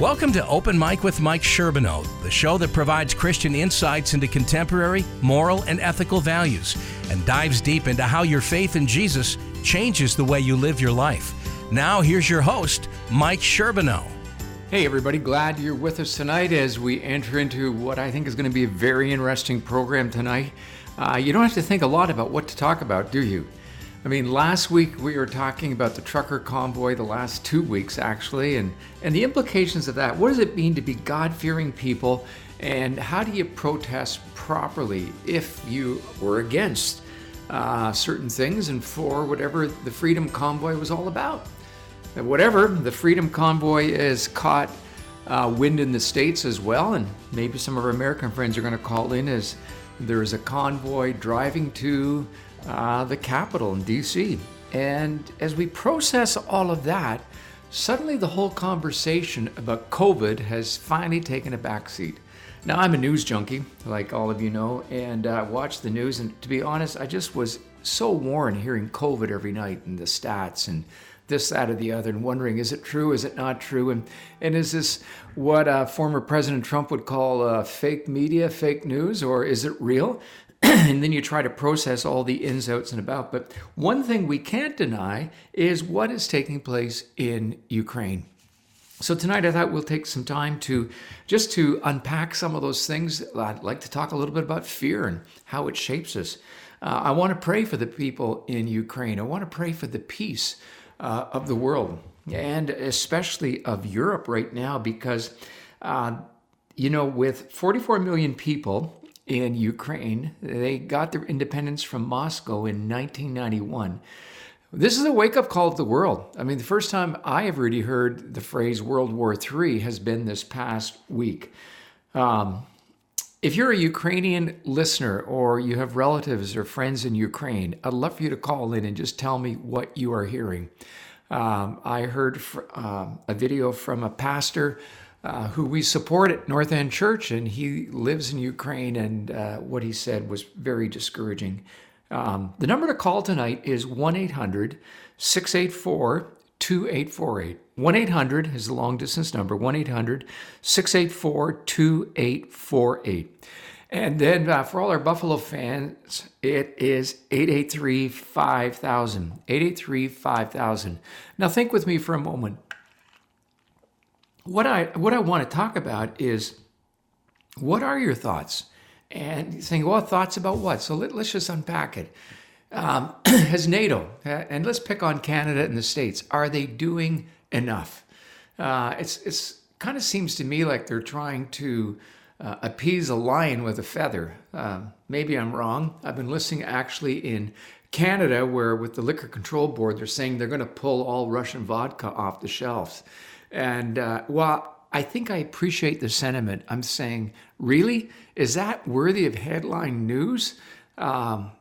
Welcome to Open Mic with Mike Sherbino, the show that provides Christian insights into contemporary, moral, and ethical values and dives deep into how your faith in Jesus changes the way you live your life. Now, here's your host, Mike Sherbino. Hey, everybody, glad you're with us tonight as we enter into what I think is going to be a very interesting program tonight. Uh, you don't have to think a lot about what to talk about, do you? I mean, last week we were talking about the trucker convoy, the last two weeks actually, and, and the implications of that. What does it mean to be God fearing people, and how do you protest properly if you were against uh, certain things and for whatever the Freedom Convoy was all about? And whatever, the Freedom Convoy has caught uh, wind in the States as well, and maybe some of our American friends are going to call in as there's a convoy driving to uh, the Capitol in DC. And as we process all of that, suddenly the whole conversation about COVID has finally taken a backseat. Now, I'm a news junkie, like all of you know, and I uh, watch the news. And to be honest, I just was so worn hearing COVID every night and the stats and this, that, or the other, and wondering is it true, is it not true, and and is this what uh, former President Trump would call uh, fake media, fake news, or is it real? and then you try to process all the ins, outs, and about. But one thing we can't deny is what is taking place in Ukraine. So tonight I thought we'll take some time to just to unpack some of those things. I'd like to talk a little bit about fear and how it shapes us. Uh, I want to pray for the people in Ukraine. I want to pray for the peace uh, of the world and especially of Europe right now because, uh, you know, with 44 million people in Ukraine. They got their independence from Moscow in 1991. This is a wake up call to the world. I mean, the first time I have really heard the phrase World War III has been this past week. Um, if you're a Ukrainian listener or you have relatives or friends in Ukraine, I'd love for you to call in and just tell me what you are hearing. Um, I heard fr- uh, a video from a pastor uh, who we support at North End Church, and he lives in Ukraine. And uh, what he said was very discouraging. Um, the number to call tonight is 1 800 684 2848. 1 800 is the long distance number 1 800 684 2848. And then uh, for all our Buffalo fans, it is 883 5000. 883 5000. Now think with me for a moment what I what I want to talk about is what are your thoughts? And saying, well, thoughts about what? So let, us just unpack it. Um, has NATO, and let's pick on Canada and the States, are they doing enough? Uh, it's it's kind of seems to me like they're trying to uh, appease a lion with a feather. Uh, maybe I'm wrong. I've been listening actually in Canada, where with the Liquor Control Board, they're saying they're going to pull all Russian vodka off the shelves. And uh, while I think I appreciate the sentiment, I'm saying, really? Is that worthy of headline news? Um,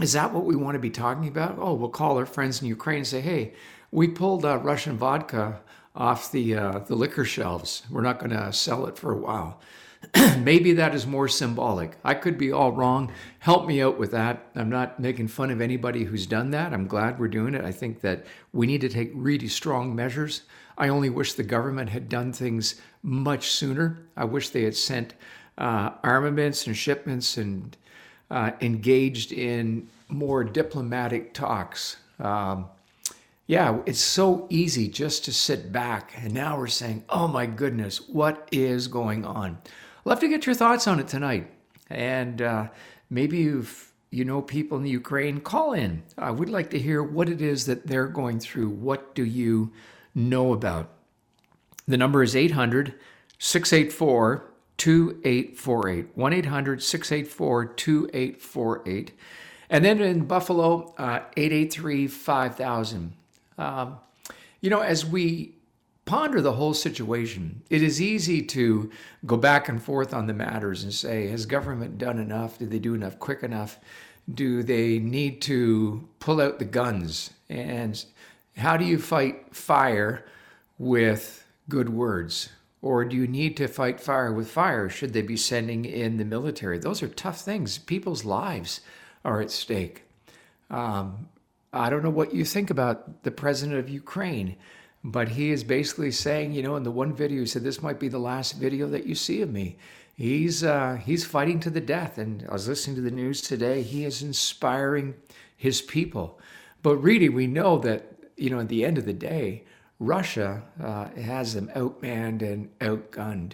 is that what we want to be talking about? Oh, we'll call our friends in Ukraine and say, hey, we pulled uh, Russian vodka off the, uh, the liquor shelves. We're not going to sell it for a while. Maybe that is more symbolic. I could be all wrong. Help me out with that. I'm not making fun of anybody who's done that. I'm glad we're doing it. I think that we need to take really strong measures I only wish the government had done things much sooner. I wish they had sent uh, armaments and shipments and uh, engaged in more diplomatic talks. Um, yeah, it's so easy just to sit back. And now we're saying, oh my goodness, what is going on? Love to get your thoughts on it tonight. And uh, maybe you've, you know, people in the Ukraine, call in. I would like to hear what it is that they're going through. What do you know about. The number is 800 684 2848. 1 800 684 2848. And then in Buffalo, uh, 883 5000. Um, you know, as we ponder the whole situation, it is easy to go back and forth on the matters and say, has government done enough? Did they do enough quick enough? Do they need to pull out the guns? And how do you fight fire with good words? Or do you need to fight fire with fire? Should they be sending in the military? Those are tough things. People's lives are at stake. Um, I don't know what you think about the president of Ukraine. But he is basically saying, you know, in the one video, he said, this might be the last video that you see of me. He's, uh, he's fighting to the death. And I was listening to the news today. He is inspiring his people. But really, we know that, you know, at the end of the day, Russia uh, has them outmanned and outgunned.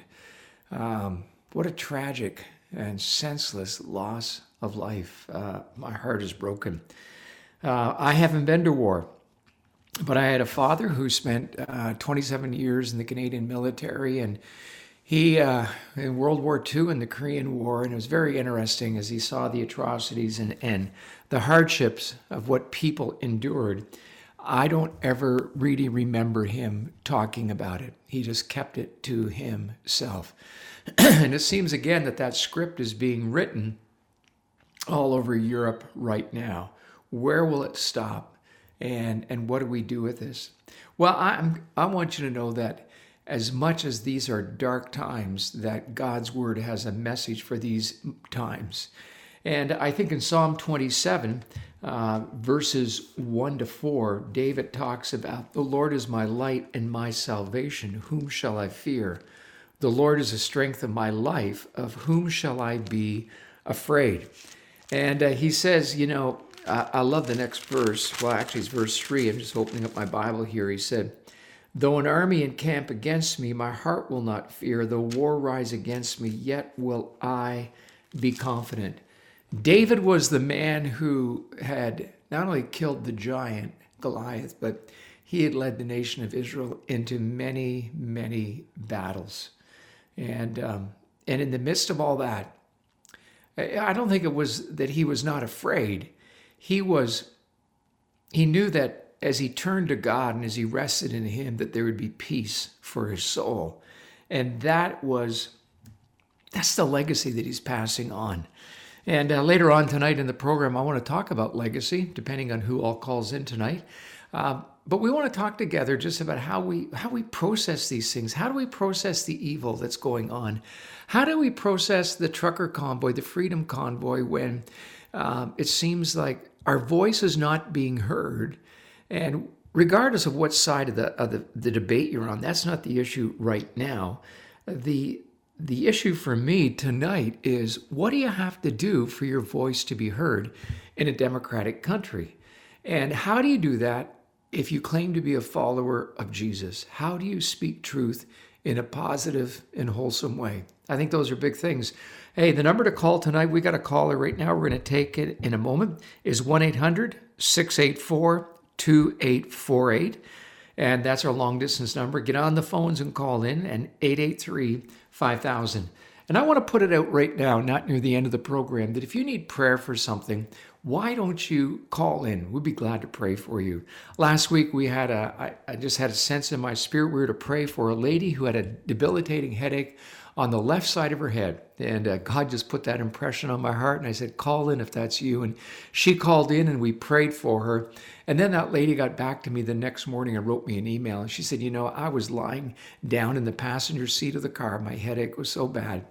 Um, what a tragic and senseless loss of life. Uh, my heart is broken. Uh, I haven't been to war, but I had a father who spent uh, 27 years in the Canadian military, and he uh, in World War II and the Korean War, and it was very interesting as he saw the atrocities and, and the hardships of what people endured. I don't ever really remember him talking about it. He just kept it to himself. and it seems again that that script is being written all over Europe right now. Where will it stop? And, and what do we do with this? Well, I'm, I want you to know that as much as these are dark times, that God's word has a message for these times. And I think in Psalm 27, uh, verses 1 to 4, David talks about the Lord is my light and my salvation. Whom shall I fear? The Lord is the strength of my life. Of whom shall I be afraid? And uh, he says, you know, I, I love the next verse. Well, actually, it's verse 3. I'm just opening up my Bible here. He said, Though an army encamp against me, my heart will not fear. Though war rise against me, yet will I be confident. David was the man who had not only killed the giant Goliath, but he had led the nation of Israel into many, many battles. And, um, and in the midst of all that, I don't think it was that he was not afraid. He was, he knew that as he turned to God and as he rested in him, that there would be peace for his soul. And that was, that's the legacy that he's passing on. And uh, later on tonight in the program, I want to talk about legacy, depending on who all calls in tonight. Uh, but we want to talk together just about how we how we process these things. How do we process the evil that's going on? How do we process the trucker convoy, the freedom convoy, when uh, it seems like our voice is not being heard? And regardless of what side of the of the, the debate you're on, that's not the issue right now. The the issue for me tonight is what do you have to do for your voice to be heard in a democratic country? And how do you do that if you claim to be a follower of Jesus? How do you speak truth in a positive and wholesome way? I think those are big things. Hey, the number to call tonight, we got a caller right now. We're going to take it in a moment, is 1 800 684 2848. And that's our long distance number. Get on the phones and call in and 883 5000. And I want to put it out right now, not near the end of the program, that if you need prayer for something, why don't you call in? We'd be glad to pray for you. Last week we had a, I, I just had a sense in my spirit we were to pray for a lady who had a debilitating headache on the left side of her head. And uh, God just put that impression on my heart. And I said, call in if that's you. And she called in and we prayed for her. And then that lady got back to me the next morning and wrote me an email. And she said, You know, I was lying down in the passenger seat of the car. My headache was so bad.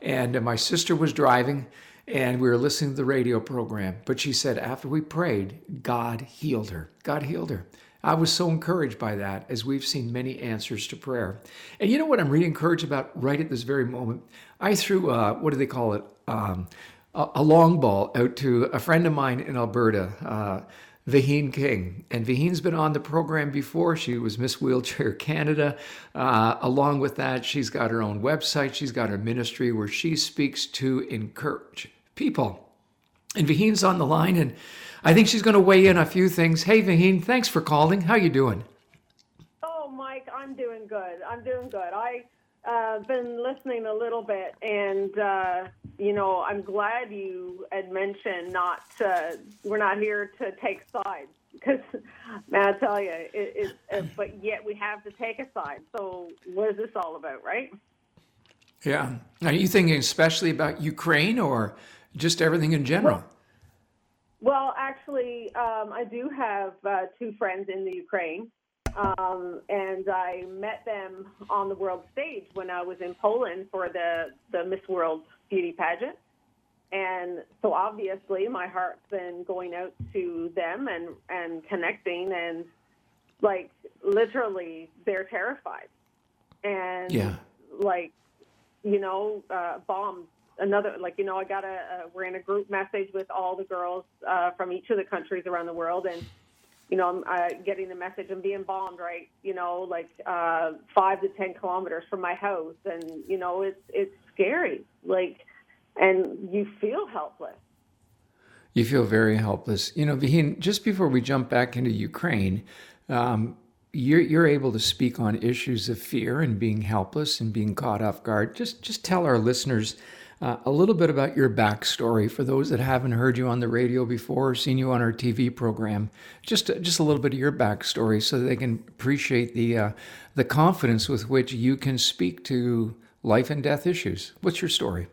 And uh, my sister was driving and we were listening to the radio program. But she said, after we prayed, God healed her. God healed her. I was so encouraged by that as we've seen many answers to prayer. And you know what I'm really encouraged about right at this very moment? I threw, uh, what do they call it? Um, a, long ball out to a friend of mine in Alberta. Uh, Vaheen King. And Vaheen's been on the program before. She was Miss Wheelchair Canada. Uh, along with that, she's got her own website. She's got her ministry where she speaks to encourage people. And Vaheen's on the line, and I think she's going to weigh in a few things. Hey, Vaheen, thanks for calling. How you doing? Oh, Mike, I'm doing good. I'm doing good. I uh, been listening a little bit, and uh, you know, I'm glad you had mentioned not to, we're not here to take sides because, man, I tell you, it, it, it, but yet we have to take a side. So, what is this all about, right? Yeah. Are you thinking especially about Ukraine or just everything in general? Well, actually, um, I do have uh, two friends in the Ukraine. Um, and I met them on the world stage when I was in Poland for the, the Miss World beauty pageant. And so obviously my heart's been going out to them and, and connecting and like literally they're terrified and Yeah. like you know uh, bombs another like you know i got a, a we're in a group message with all the girls uh, from each of the countries around the world. And you know i'm uh, getting the message i'm being bombed right? You know like uh, five to ten kilometers from my house. And you know it's it's scary. Like and you feel helpless. You feel very helpless. You know, Vaheen, just before we jump back into Ukraine, um, you're, you're able to speak on issues of fear and being helpless and being caught off guard. Just, just tell our listeners uh, a little bit about your backstory for those that haven't heard you on the radio before or seen you on our TV program. Just, just a little bit of your backstory so they can appreciate the, uh, the confidence with which you can speak to life and death issues. What's your story?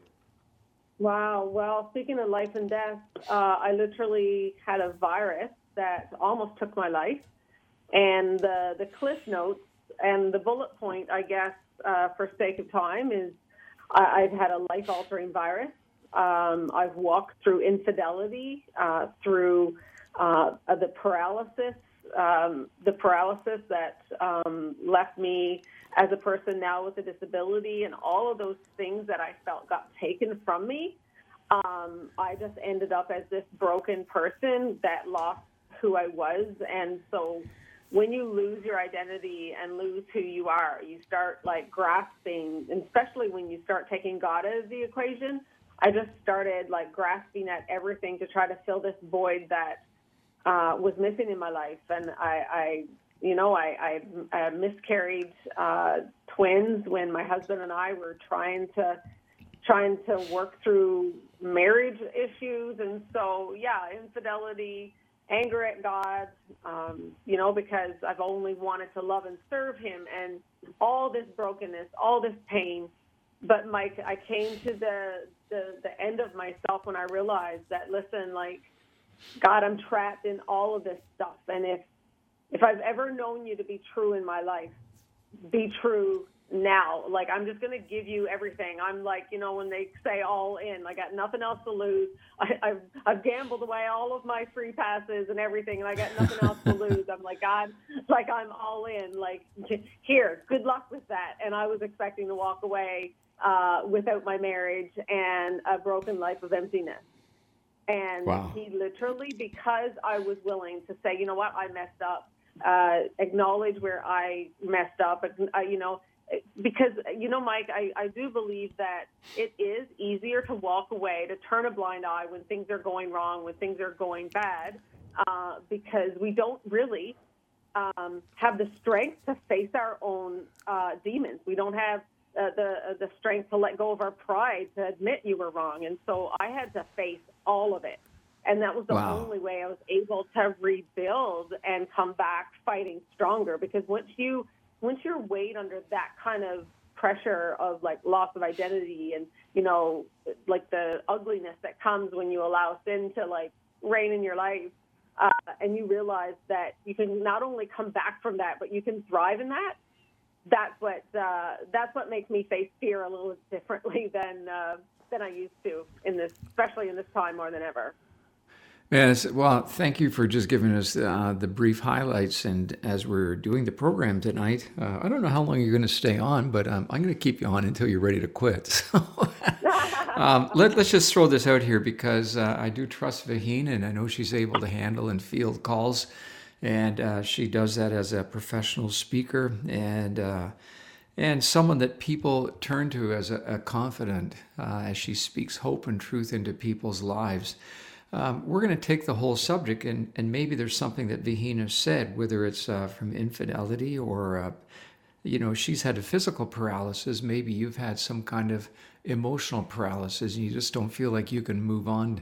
Wow. Well, speaking of life and death, uh, I literally had a virus that almost took my life. And the, the cliff notes and the bullet point, I guess, uh, for sake of time, is I, I've had a life altering virus. Um, I've walked through infidelity, uh, through uh, the paralysis, um, the paralysis that um, left me as a person now with a disability, and all of those things that I felt got taken from me. Um, I just ended up as this broken person that lost who I was, and so when you lose your identity and lose who you are, you start like grasping, especially when you start taking God out of the equation. I just started like grasping at everything to try to fill this void that uh, was missing in my life, and I, I you know, I, I, I miscarried uh, twins when my husband and I were trying to trying to work through marriage issues, and so yeah, infidelity, anger at God, um, you know, because I've only wanted to love and serve Him, and all this brokenness, all this pain. But Mike, I came to the the, the end of myself when I realized that listen, like God, I'm trapped in all of this stuff, and if if I've ever known you to be true in my life, be true now. Like I'm just gonna give you everything. I'm like, you know, when they say all in, I got nothing else to lose. I, I've I've gambled away all of my free passes and everything, and I got nothing else to lose. I'm like, God, like I'm all in. Like here, good luck with that. And I was expecting to walk away uh, without my marriage and a broken life of emptiness. And Wow. he literally, because I was willing to say, you know what, I messed up, uh, acknowledge where I messed up, uh, you know, because, you know, Mike, I, I do believe that it is easier to walk away, to turn a blind eye when things are going wrong, when things are going bad, uh, because we don't really um, have the strength to face our own uh, demons. We don't have uh, the uh, the strength to let go of our pride to admit you were wrong, and so I had to face all of it, and that was the Wow. only way I was able to rebuild and come back fighting stronger. Because once you once you're weighed under that kind of pressure of like loss of identity and you know like the ugliness that comes when you allow sin to like reign in your life uh, and you realize that you can not only come back from that, but you can thrive in that. That's what uh, that's what makes me face fear a little differently than uh, than I used to in this, especially in this time more than ever. Yes, well, thank you for just giving us uh, the brief highlights. And as we're doing the program tonight, uh, I don't know how long you're going to stay on, but um, I'm going to keep you on until you're ready to quit. So, um, let, us just throw this out here because uh, I do trust Vaheen, and I know she's able to handle and field calls, and uh, she does that as a professional speaker and. Uh, and someone that people turn to as a, a confidant uh, as she speaks hope and truth into people's lives. Um, we're going to take the whole subject, and, and maybe there's something that Vihina said, whether it's uh, from infidelity or, uh, you know, she's had a physical paralysis. Maybe you've had some kind of emotional paralysis, and you just don't feel like you can move on.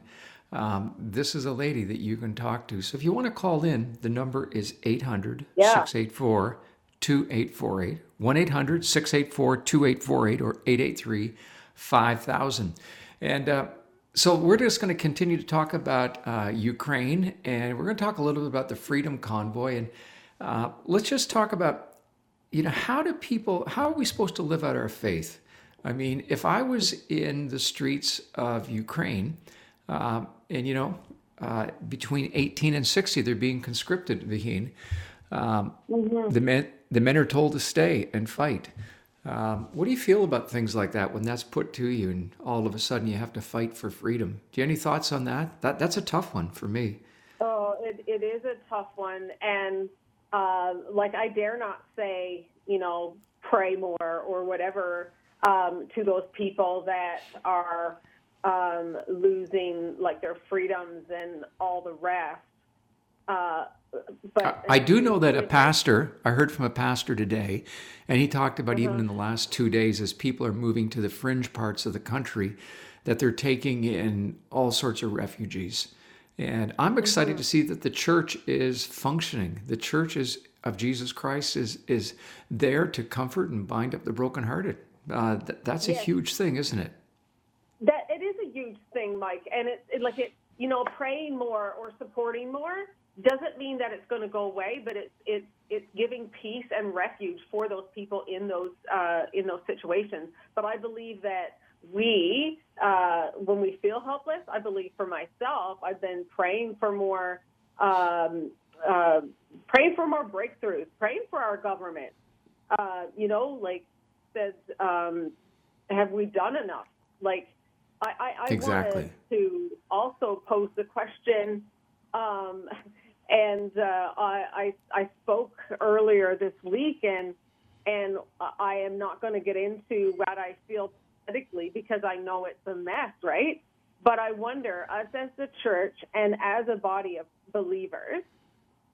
Um, this is a lady that you can talk to. So if you want to call in, the number is 800 684 2848, 1 800 684 2848 or 883 5000. And uh, so we're just going to continue to talk about uh, Ukraine and we're going to talk a little bit about the Freedom Convoy. And uh, let's just talk about, you know, how do people, how are we supposed to live out our faith? I mean, if I was in the streets of Ukraine um, and, you know, uh, between 18 and 60, they're being conscripted, Vaheen. Um, mm-hmm. The men the men are told to stay and fight. Um, what do you feel about things like that when that's put to you, and all of a sudden you have to fight for freedom? Do you have any thoughts on that? That that's a tough one for me. Oh, it, it is a tough one, and uh, like I dare not say, you know, pray more or whatever um, to those people that are um, losing like their freedoms and all the rest. Uh, but I, I do know that a pastor, I heard from a pastor today, and he talked about uh-huh. even in the last two days as people are moving to the fringe parts of the country, that they're taking in all sorts of refugees. And I'm excited mm-hmm. to see that the church is functioning. The church is of Jesus Christ is is there to comfort and bind up the brokenhearted. Uh, th- that's yes. a huge thing, isn't it? That it is a huge thing, Mike. And it, it like it, you know, praying more or supporting more doesn't mean that it's going to go away, but it's it's it's giving peace and refuge for those people in those uh, in those situations. But I believe that we, uh, when we feel helpless, I believe for myself, I've been praying for more, um, uh, praying for more breakthroughs, praying for our government. Uh, you know, like says, um, have we done enough? Like, I, I, I exactly. wanted to also pose the question, um, and uh, I, I, I spoke earlier this week, and and I am not going to get into what I feel politically because I know it's a mess, right? But I wonder, us as the church and as a body of believers,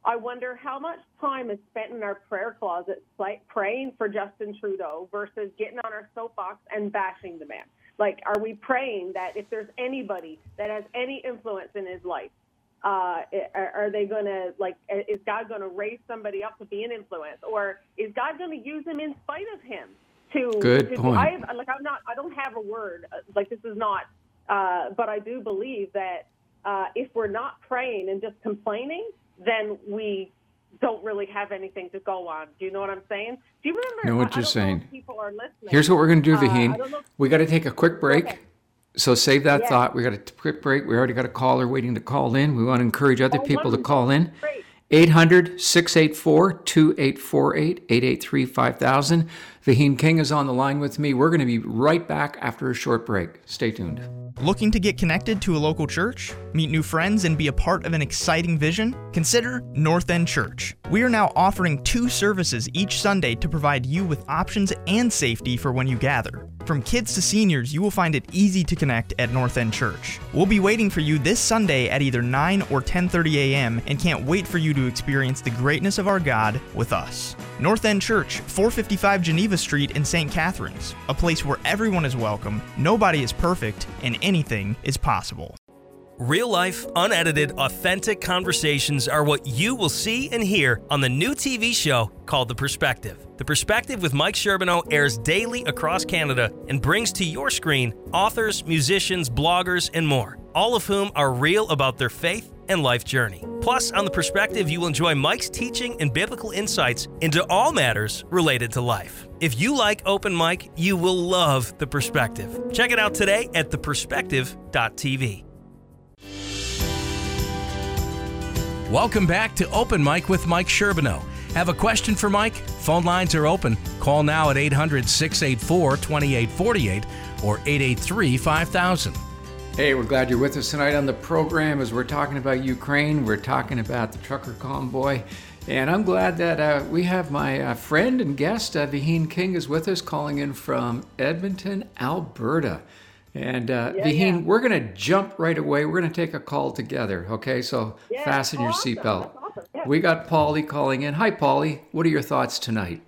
I wonder how much time is spent in our prayer closets like praying for Justin Trudeau versus getting on our soapbox and bashing the man. Like, are we praying that if there's anybody that has any influence in his life, uh, are, are they going to like? Is God going to raise somebody up to be an influence, or is God going to use him in spite of him? To good to, point. I like I'm not. I don't have a word. Like this is not. Uh, but I do believe that uh, if we're not praying and just complaining, then we don't really have anything to go on. Do you know what I'm saying? Do you remember? Know what you're saying? people are listening. Here's what we're going to do, Vaheen. Uh, we got to take a quick break. Okay. So save that yeah. thought. We got a quick break. We already got a caller waiting to call in. We want to encourage other oh, people wonderful. to call in. Great. 800 684 2848 883 5000. Vaheen King is on the line with me. We're going to be right back after a short break. Stay tuned. Looking to get connected to a local church, meet new friends, and be a part of an exciting vision? Consider North End Church. We are now offering two services each Sunday to provide you with options and safety for when you gather. From kids to seniors, you will find it easy to connect at North End Church. We'll be waiting for you this Sunday at either 9 or 10:30 a.m. and can't wait for you to experience the greatness of our God with us. North End Church, 455 Geneva Street in St. Catharines, a place where everyone is welcome, nobody is perfect, and anything is possible. Real life, unedited, authentic conversations are what you will see and hear on the new TV show called The Perspective. The Perspective with Mike Sherbino airs daily across Canada and brings to your screen authors, musicians, bloggers, and more, all of whom are real about their faith and life journey. Plus, on The Perspective, you will enjoy Mike's teaching and biblical insights into all matters related to life. If you like open mic, you will love The Perspective. Check it out today at theperspective.tv. Welcome back to Open Mic with Mike Sherbino. Have a question for Mike? Phone lines are open. Call now at 800 684 2848 or 883 5000. Hey, we're glad you're with us tonight on the program as we're talking about Ukraine. We're talking about the trucker convoy. And I'm glad that uh, we have my uh, friend and guest, uh, Vaheen King, is with us, calling in from Edmonton, Alberta. And uh, yeah, Vaheen, yeah. we're going to jump right away. We're going to take a call together. Okay, so yeah, fasten your awesome. seatbelt. Awesome. We got Polly calling in. Hi, Polly. What are your thoughts tonight?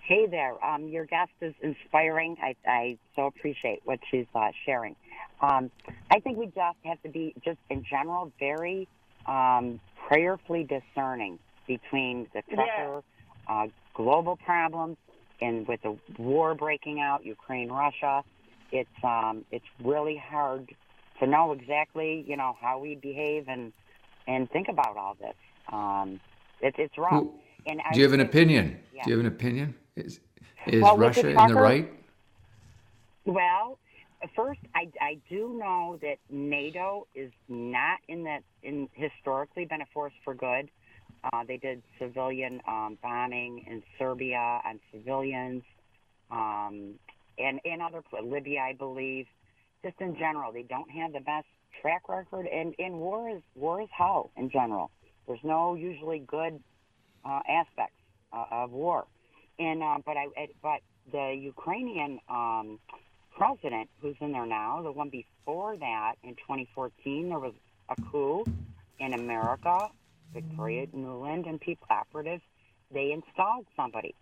Hey there. Um, your guest is inspiring. I, I so appreciate what she's uh, sharing. Um, I think we just have to be, just in general, very um, prayerfully discerning between the trucker uh, global problems and with the war breaking out, Ukraine, Russia it's um, it's really hard to know exactly you know how we behave and and think about all this. Um, it, it's wrong. and do you have an opinion? Yeah. Do you have an opinion? Is is well, Russia the in the right? Well, first, I, I do know that NATO is not in that in historically been a force for good. Uh, they did civilian um, bombing in Serbia on civilians, um, and in other Libya, I believe. Just in general, they don't have the best track record, and, and war is war is hell in general. There's no usually good uh, aspects uh, of war, and uh, but I but the Ukrainian um, president who's in there now, the one before that in 2014, there was a coup in America. Victoria Nuland and people operatives, they installed somebody.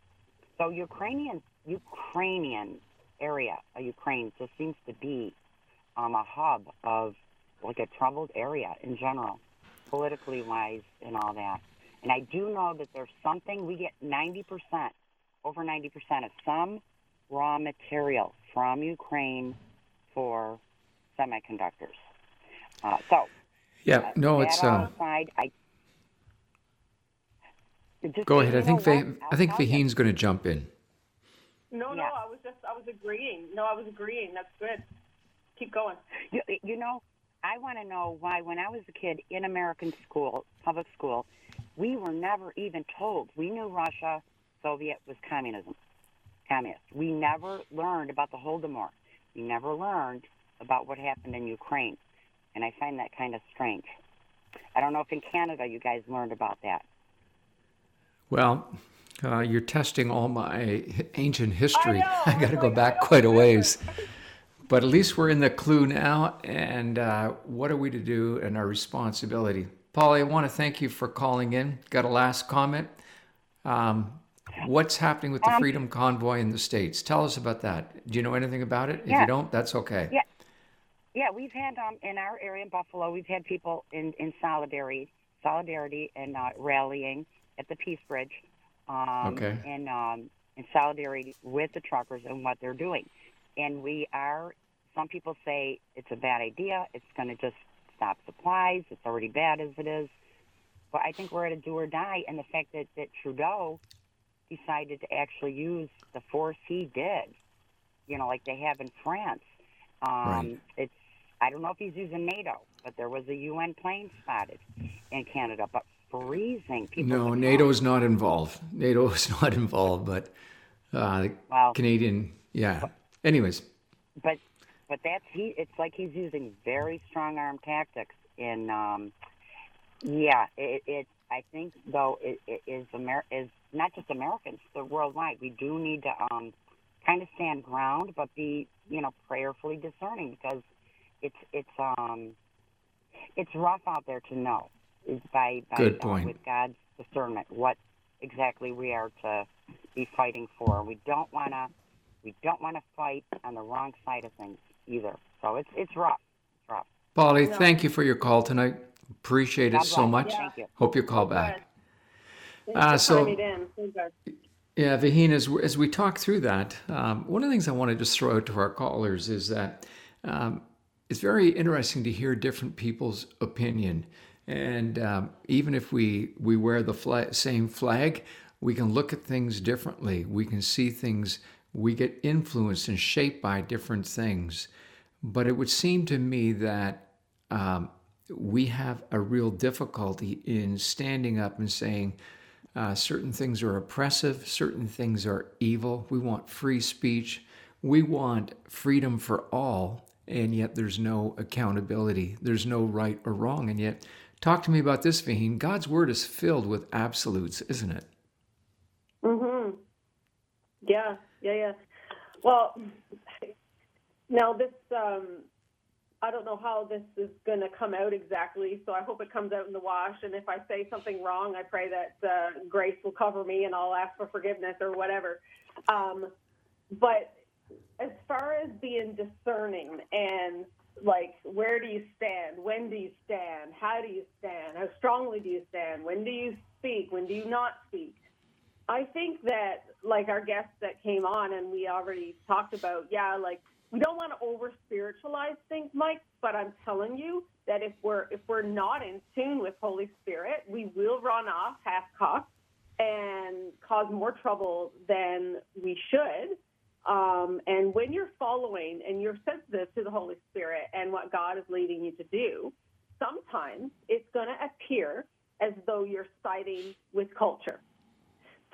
So Ukrainian Ukrainian area of Ukraine just seems to be um, a hub of like a troubled area in general, politically wise and all that. And I do know that there's something we get 90%, over 90% of some raw material from Ukraine for semiconductors. Uh, so, yeah, uh, no, it's. Uh, aside, I just go ahead. I think Vah- I think Vaheen's going to jump in. No, no, Yeah. I was just I was agreeing. No, I was agreeing. That's good. Keep going. You, you know, I want to know why when I was a kid in American school, public school, we were never even told. We knew Russia, Soviet was communism, communist. We never learned about the Holodomor. We never learned about what happened in Ukraine, and I find that kind of strange. I don't know if in Canada you guys learned about that. Well, uh, you're testing all my ancient history. know, I got to go back quite a ways. But at least we're in the clue now, and uh, what are we to do and our responsibility? Paul, I want to thank you for calling in. Got a last comment? Um, what's happening with the Um, Freedom Convoy in the States? Tell us about that. Do you know anything about it? If you don't, that's okay. Yeah. Yeah, we've had um, in our area in Buffalo, we've had people in, in solidarity, solidarity and uh, rallying at the Peace Bridge, um, Okay. and um, in solidarity with the truckers and what they're doing. And we are. Some people say it's a bad idea. It's going to just stop supplies. It's already bad as it is. But I think we're at a do or die, and the fact that, that Trudeau decided to actually use the force he did, you know, like they have in France. Um, Right. It's I don't know if he's using NATO, but there was a UN plane spotted in Canada, but freezing people. No, would NATO is not involved. NATO is not involved, but uh, Well- Canadian, yeah. Anyways, but but that's he. It's like he's using very strong arm tactics. In um, yeah, it, it. I think though it, it is Amer- is not just Americans, but worldwide. We do need to um, kind of stand ground, but be you know prayerfully discerning because it's it's um it's rough out there to know is by, by Good uh, point. with God's discernment what exactly we are to be fighting for. We don't want to we don't want to fight on the wrong side of things either. So it's it's rough. It's rough. Polly, thank you for your call tonight. Appreciate it God so bless. much. Thank you. Hope you call back. Uh, so- tying it in. So good. Yeah, Vaheen, as, as we talk through that, um, one of the things I want to just throw out to our callers is that um, it's very interesting to hear different people's opinion. And um, even if we, we wear the flag, same flag, we can look at things differently. We can see things, we get influenced and shaped by different things. But it would seem to me that um, we have a real difficulty in standing up and saying, uh, certain things are oppressive, certain things are evil. We want free speech. We want freedom for all, and yet there's no accountability. There's no right or wrong. And yet, talk to me about this, Vaheen. God's word is filled with absolutes, isn't it? Mm Mhm. Yeah, yeah, yeah. Well, now this um I don't know how this is going to come out exactly, so I hope it comes out in the wash. And if I say something wrong, I pray that uh, grace will cover me and I'll ask for forgiveness or whatever. Um, but as far as being discerning and like, where do you stand? When do you stand? How do you stand? How strongly do you stand? When do you speak? When do you not speak? I think that, like our guest that came on, and we already talked about, yeah, like we don't want to over spiritualize things, Mike. But I'm telling you that if we're if we're not in tune with Holy Spirit, we will run off half cocked and cause more trouble than we should. Um, and when you're following and you're sensitive to the Holy Spirit and what God is leading you to do, sometimes it's going to appear as though you're siding with culture.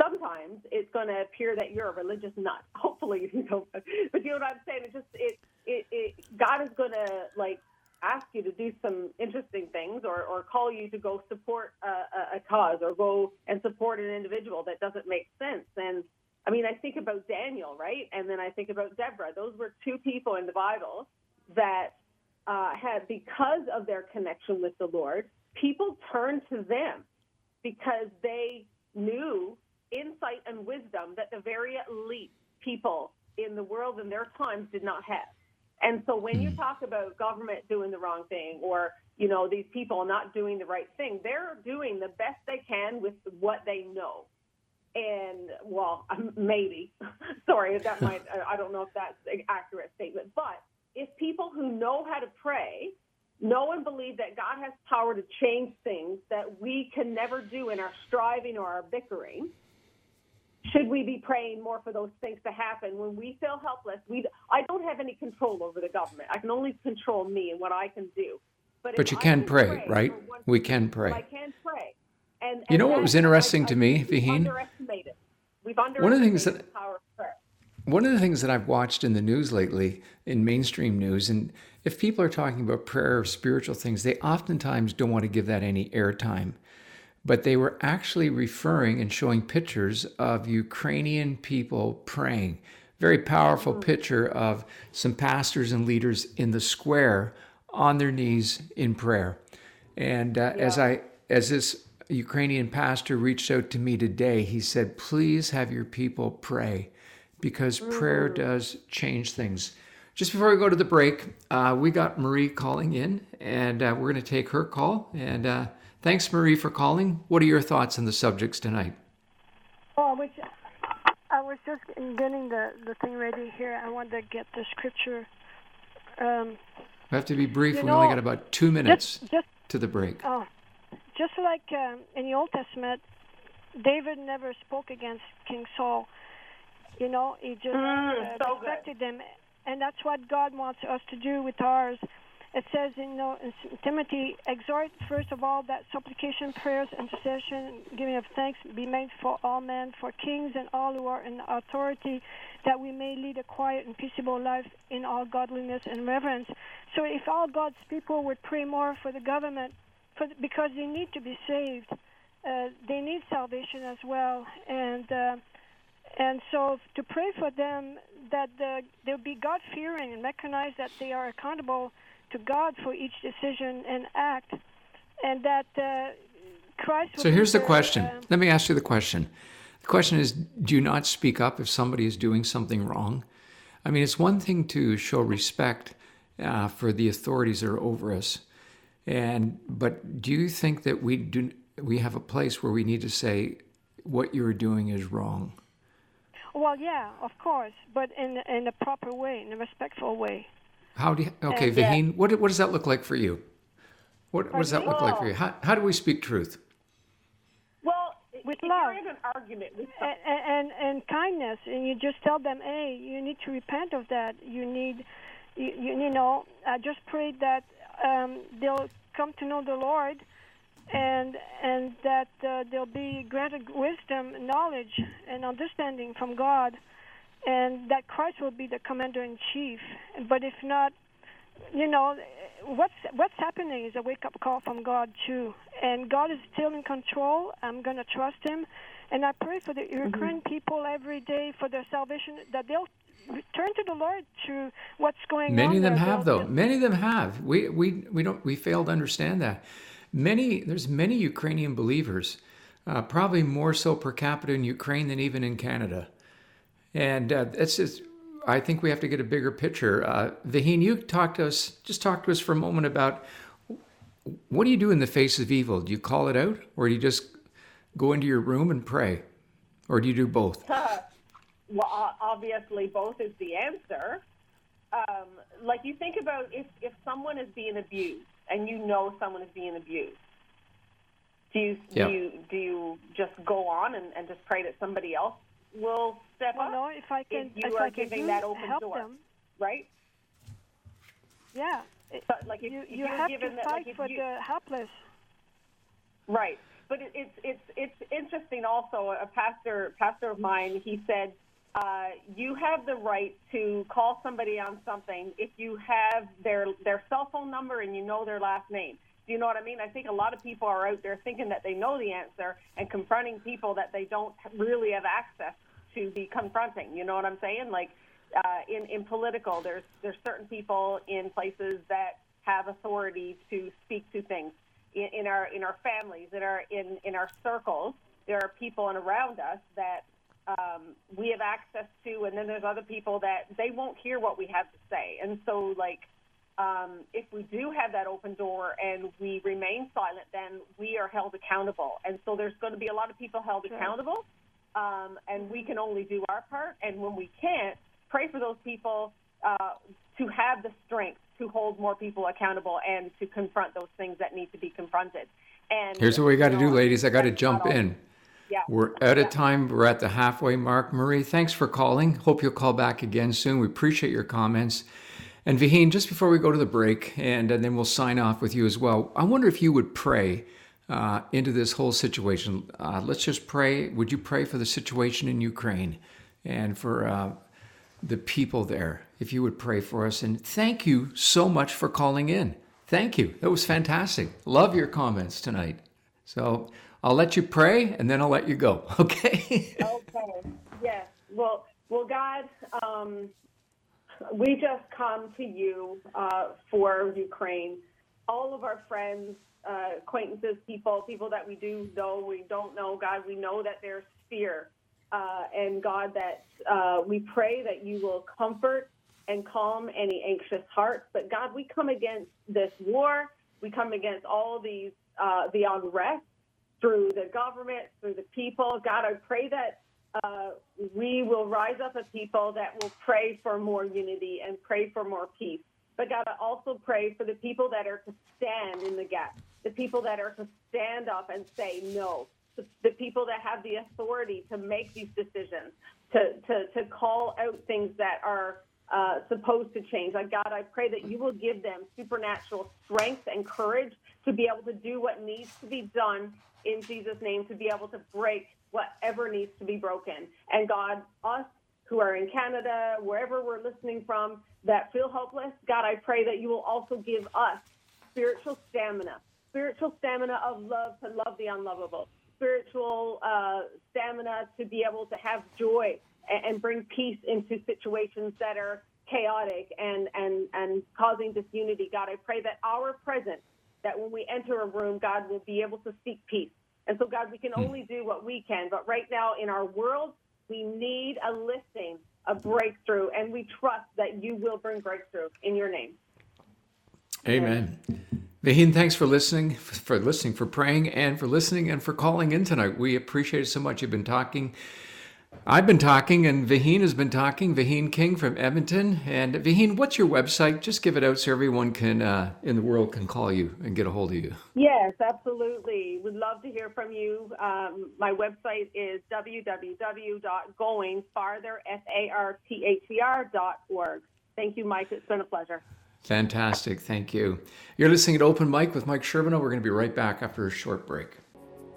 Sometimes it's going to appear that you're a religious nut. Hopefully you don't, but you know what I'm saying. It just it it, it God is going to like ask you to do some interesting things or, or call you to go support a, a, cause or go and support an individual that doesn't make sense. And I mean, I think about Daniel, right? And then I think about Deborah. Those were two people in the Bible that uh, had, because of their connection with the Lord, people turned to them because they knew insight and wisdom that the very elite people in the world in their times did not have. And so when you hmm. talk about government doing the wrong thing or, you know, these people not doing the right thing, they're doing the best they can with what they know. And well, maybe, sorry, that might, I don't know if that's an accurate statement, but if people who know how to pray know and believe that God has power to change things that we can never do in our striving or our bickering, should we be praying more for those things to happen when we feel helpless? We, I don't have any control over the government. I can only control me and what I can do. But, but you can, can pray, pray, right? We can pray. I can pray. And, and you know what was interesting I, to me, Vaheen? We've underestimated one of the things that one of the things that I've watched in the news lately, in mainstream news, and if people are talking about prayer or spiritual things, they oftentimes don't want to give that any airtime but they were actually referring and showing pictures of Ukrainian people praying. Very powerful picture of some pastors and leaders in the square on their knees in prayer. And uh, yeah. as I as this Ukrainian pastor reached out to me today, he said, "Please have your people pray, because mm. prayer does change things." Just before we go to the break, uh, we got Marie calling in, and uh, we're going to take her call and uh, Thanks, Marie, for calling. What are your thoughts on the subjects tonight? Oh, which I was just getting the, the thing ready here. I want to get the scripture. Um, we have to be brief. We know, only got about two minutes just, just, to the break. Oh, just like um, in the Old Testament, David never spoke against King Saul. You know, he just mm, uh, so respected him, and that's what God wants us to do with ours it says in, in Timothy, exhort first of all that supplication, prayers, intercession, giving of thanks be made for all men, for kings and all who are in authority, that we may lead a quiet and peaceable life in all godliness and reverence. So if all God's people would pray more for the government, for, because they need to be saved, uh, they need salvation as well, and uh, and so to pray for them that the, they'll be God fearing and recognize that they are accountable to God for each decision and act, and that uh, Christ. So here's the question. Uh, Let me ask you the question. The question is: Do you not speak up if somebody is doing something wrong? I mean, it's one thing to show respect uh, for the authorities that are over us, and but do you think that we do we have a place where we need to say what you're doing is wrong? Well, yeah, of course, but in in a proper way, in a respectful way. How do you, okay, and, Vaheen, yeah. what, what does that look like for you? What, what does that look like for you? How, how do we speak truth? Well, with love an argument with and, and, and kindness, and you just tell them, hey, you need to repent of that. You need, you, you, you know, I just pray that um, they'll come to know the Lord, and and that uh, they'll be granted wisdom, knowledge, and understanding from God and that Christ will be the commander in chief. But if not, you know, what's what's happening is a wake up call from God too, and God is still in control. I'm going to trust Him, and I pray for the Ukrainian mm-hmm. people every day for their salvation that they'll turn to the Lord to what's going Many on. Many of them have, though. Many of them have. We we we don't we fail to understand that. Many there's many Ukrainian believers, uh, probably more so per capita in Ukraine than even in Canada. And uh, it's just, I think we have to get a bigger picture. Uh, Vaheen, you talk to us, just talk to us for a moment about what do you do in the face of evil? Do you call it out, or do you just go into your room and pray, or do you do both? well, obviously, both is the answer. Um, like you think about if, if someone is being abused and you know someone is being abused, do you do you do you just go on and, and just pray that somebody else will step well, up. No, if I can, if you if are I giving that open door, them, right? Yeah. But like if, you, if you have to that, fight like for you, the helpless. Right. but it, it's it's it's interesting. Also, a pastor pastor of mine, he said, uh, you have the right to call somebody on something if you have their their cell phone number and you know their last name. Do you know what I mean? I think a lot of people are out there thinking that they know the answer and confronting people that they don't really have access to be confronting. You know what I'm saying? Like uh, in in political, there's there's certain people in places that have authority to speak to things in, in our in our families, in our in in our circles. There are people and around us that um, we have access to, and then there's other people that they won't hear what we have to say. And so, like, um, if we do have that open door and we remain silent, then we are held accountable. And so, there's going to be a lot of people held sure. accountable, um, and we can only do our part. And when we can't, pray for those people uh, to have the strength to hold more people accountable and to confront those things that need to be confronted. And here's what we got to do, ladies. I got to jump in. Yeah. We're out of time. We're at the halfway mark. Marie, thanks for calling. Hope you'll call back again soon. We appreciate your comments. And Vaheen, just before we go to the break, and, and then we'll sign off with you as well, I wonder if you would pray uh, into this whole situation. Uh, let's just pray. Would you pray for the situation in Ukraine and for uh, the people there? If you would pray for us. And thank you so much for calling in. Thank you. That was fantastic. Love your comments tonight. So I'll let you pray and then I'll let you go. Okay. okay. Yes. Well, well, God, um, we just come to you uh, for Ukraine. All of our friends, uh, acquaintances, people, people that we do know, we don't know, God, we know that there's fear. Uh, and God, that uh, we pray that you will comfort and calm any anxious hearts. But God, we come against this war. We come against all these uh, the unrest through the government, through the people. God, I pray that uh, we will rise up a people that will pray for more unity and pray for more peace. But God, I also pray for the people that are to stand in the gap, the people that are to stand up and say no, the, the people that have the authority to make these decisions, to, to, to call out things that are uh, supposed to change. Like God, I pray that you will give them supernatural strength and courage to be able to do what needs to be done in Jesus' name to be able to break whatever needs to be broken. And God, us who are in Canada, wherever we're listening from, that feel hopeless, God, I pray that you will also give us spiritual stamina, spiritual stamina of love to love the unlovable, spiritual uh, stamina to be able to have joy and, and bring peace into situations that are chaotic and, and, and causing disunity. God, I pray that our presence that when we enter a room, God will be able to seek peace. And so, God, we can hmm. only do what we can. But right now in our world, we need a lifting, a breakthrough, and we trust that you will bring breakthrough in your name. Amen. Vaheen, thanks for listening, for listening, for praying, and for listening and for calling in tonight. We appreciate it so much. You've been talking I've been talking, and Vaheen has been talking. Vaheen King from Edmonton. And Vaheen, what's your website? Just give it out so everyone can uh, in the world can call you and get a hold of you. Yes, absolutely. We'd love to hear from you. Um, my website is www.goingfarther.org. Thank you, Mike. It's been a pleasure. Fantastic. Thank you. You're listening to Open Mic with Mike Sherbino. We're going to be right back after a short break.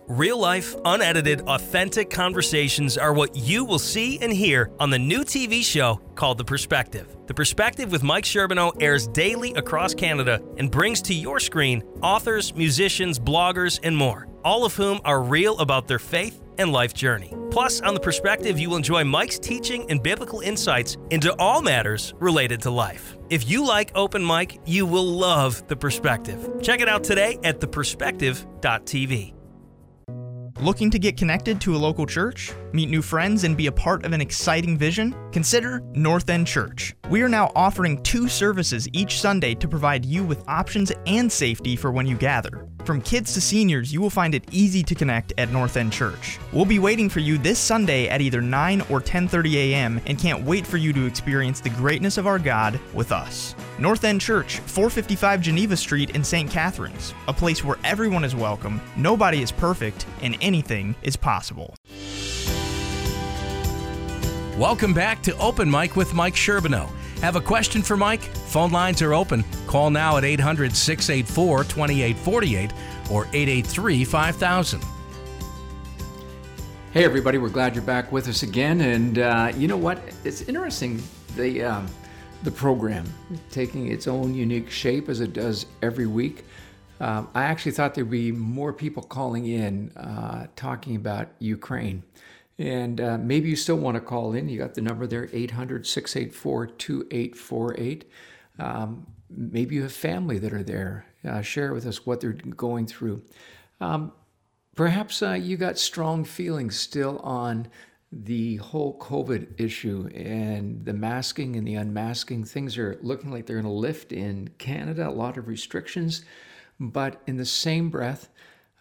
Real life, unedited, authentic conversations are what you will see and hear on the new TV show called The Perspective. The Perspective with Mike Sherbino airs daily across Canada and brings to your screen authors, musicians, bloggers, and more, all of whom are real about their faith and life journey. Plus, on The Perspective, you will enjoy Mike's teaching and biblical insights into all matters related to life. If you like open mic, you will love The Perspective. Check it out today at theperspective.tv. Looking to get connected to a local church, meet new friends, and be a part of an exciting vision? Consider North End Church. We are now offering two services each Sunday to provide you with options and safety for when you gather. From kids to seniors, you will find it easy to connect at North End Church. We'll be waiting for you this Sunday at either 9 or 10:30 a.m. and can't wait for you to experience the greatness of our God with us. North End Church, 455 Geneva Street in St. Catharines, a place where everyone is welcome, nobody is perfect, and anything is possible. Welcome back to Open Mic with Mike Sherbino. Have a question for Mike? Phone lines are open. Call now at 800 684 2848 or 883 5000. Hey, everybody, we're glad you're back with us again. And uh, you know what? It's interesting. The, um, the program taking its own unique shape as it does every week. Um, I actually thought there'd be more people calling in uh, talking about Ukraine. And uh, maybe you still want to call in. You got the number there 800 684 2848. Um, maybe you have family that are there. Uh, share with us what they're going through. Um, Perhaps uh, you got strong feelings still on the whole COVID issue and the masking and the unmasking. Things are looking like they're going to lift in Canada, a lot of restrictions. But in the same breath,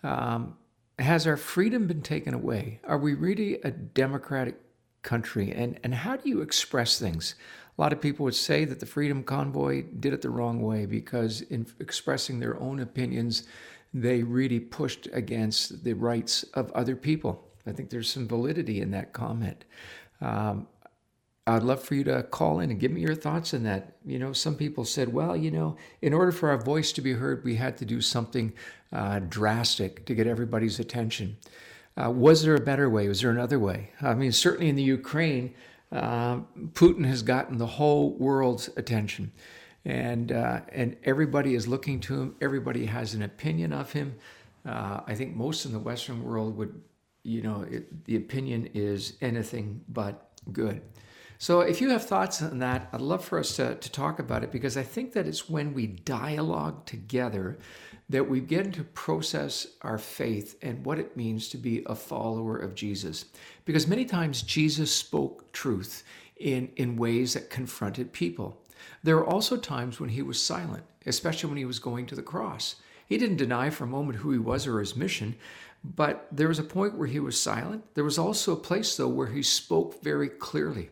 um, has our freedom been taken away? Are we really a democratic country? And, and how do you express things? A lot of people would say that the Freedom Convoy did it the wrong way because in expressing their own opinions, they really pushed against the rights of other people. I think there's some validity in that comment. Um, I'd love for you to call in and give me your thoughts on that. You know, some people said, well, you know, in order for our voice to be heard, we had to do something uh, drastic to get everybody's attention. Uh, was there a better way? Was there another way? I mean, certainly in the Ukraine, uh, Putin has gotten the whole world's attention and uh, and everybody is looking to him. Everybody has an opinion of him. Uh, I think most in the Western world would, you know, it, the opinion is anything but good. So if you have thoughts on that, I'd love for us to, to talk about it because I think that it's when we dialogue together that we get to process our faith and what it means to be a follower of Jesus. Because many times Jesus spoke truth in, in ways that confronted people. There were also times when he was silent, especially when he was going to the cross. He didn't deny for a moment who he was or his mission, but there was a point where he was silent. There was also a place, though, where he spoke very clearly.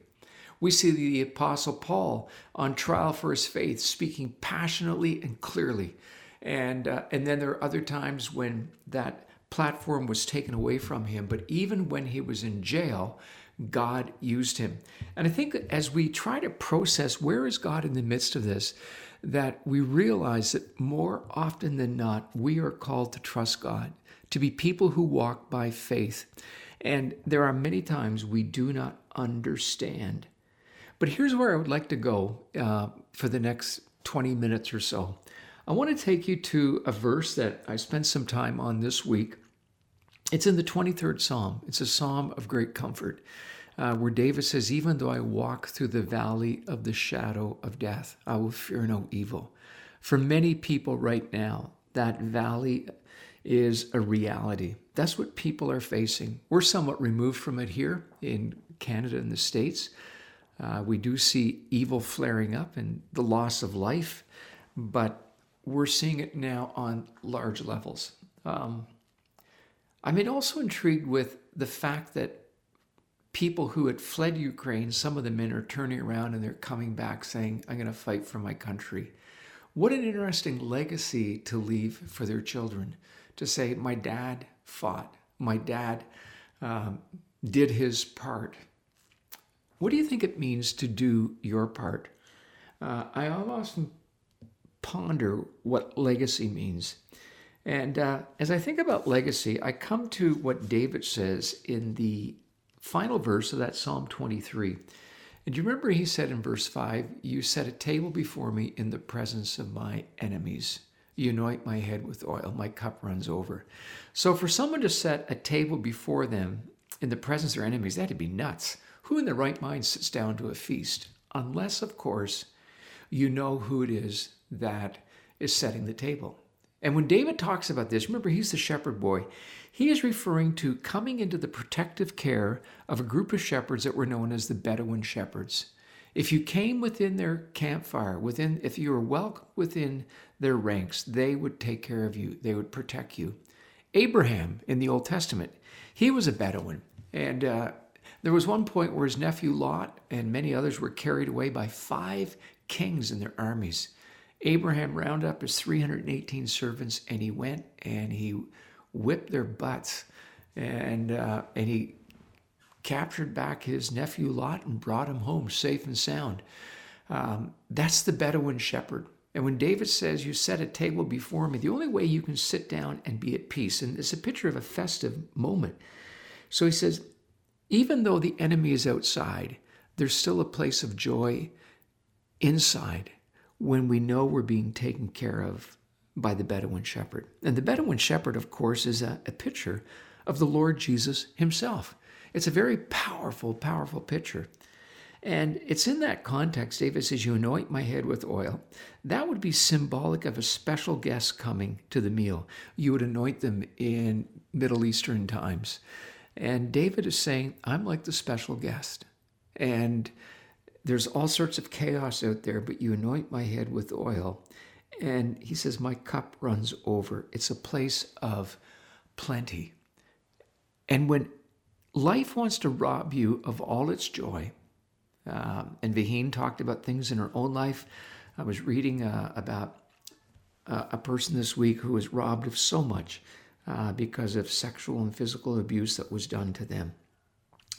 We see the Apostle Paul on trial for his faith, speaking passionately and clearly. And, uh, and then there are other times when that platform was taken away from him. But even when he was in jail, God used him. And I think as we try to process where is God in the midst of this, that we realize that more often than not, we are called to trust God, to be people who walk by faith. And there are many times we do not understand. But here's where I would like to go uh, for the next 20 minutes or so. I want to take you to a verse that I spent some time on this week. It's in the 23rd Psalm. It's a psalm of great comfort uh, where David says, Even though I walk through the valley of the shadow of death, I will fear no evil. For many people right now, that valley is a reality. That's what people are facing. We're somewhat removed from it here in Canada and the States. Uh, we do see evil flaring up and the loss of life, but we're seeing it now on large levels. Um, I'm also intrigued with the fact that people who had fled Ukraine, some of the men are turning around and they're coming back saying, I'm going to fight for my country. What an interesting legacy to leave for their children to say, My dad fought, my dad um, did his part. What do you think it means to do your part? Uh, I often ponder what legacy means. And uh, as I think about legacy, I come to what David says in the final verse of that Psalm 23. And do you remember he said in verse 5, You set a table before me in the presence of my enemies. You anoint my head with oil, my cup runs over. So for someone to set a table before them in the presence of their enemies, that'd be nuts. Who in their right mind sits down to a feast? Unless, of course, you know who it is that is setting the table. And when David talks about this, remember he's the shepherd boy. He is referring to coming into the protective care of a group of shepherds that were known as the Bedouin shepherds. If you came within their campfire, within if you were welcome within their ranks, they would take care of you. They would protect you. Abraham in the Old Testament, he was a Bedouin, and uh, there was one point where his nephew Lot and many others were carried away by five kings and their armies. Abraham rounded up his 318 servants, and he went and he whipped their butts, and uh, and he captured back his nephew Lot and brought him home safe and sound. Um, that's the Bedouin shepherd. And when David says, You set a table before me, the only way you can sit down and be at peace, and it's a picture of a festive moment. So he says, even though the enemy is outside, there's still a place of joy inside when we know we're being taken care of by the Bedouin shepherd. And the Bedouin shepherd, of course, is a, a picture of the Lord Jesus himself. It's a very powerful, powerful picture. And it's in that context, David says, You anoint my head with oil. That would be symbolic of a special guest coming to the meal. You would anoint them in Middle Eastern times. And David is saying, I'm like the special guest. And there's all sorts of chaos out there, but you anoint my head with oil. And he says, My cup runs over. It's a place of plenty. And when life wants to rob you of all its joy, um, and Vaheen talked about things in her own life. I was reading uh, about uh, a person this week who was robbed of so much uh, because of sexual and physical abuse that was done to them.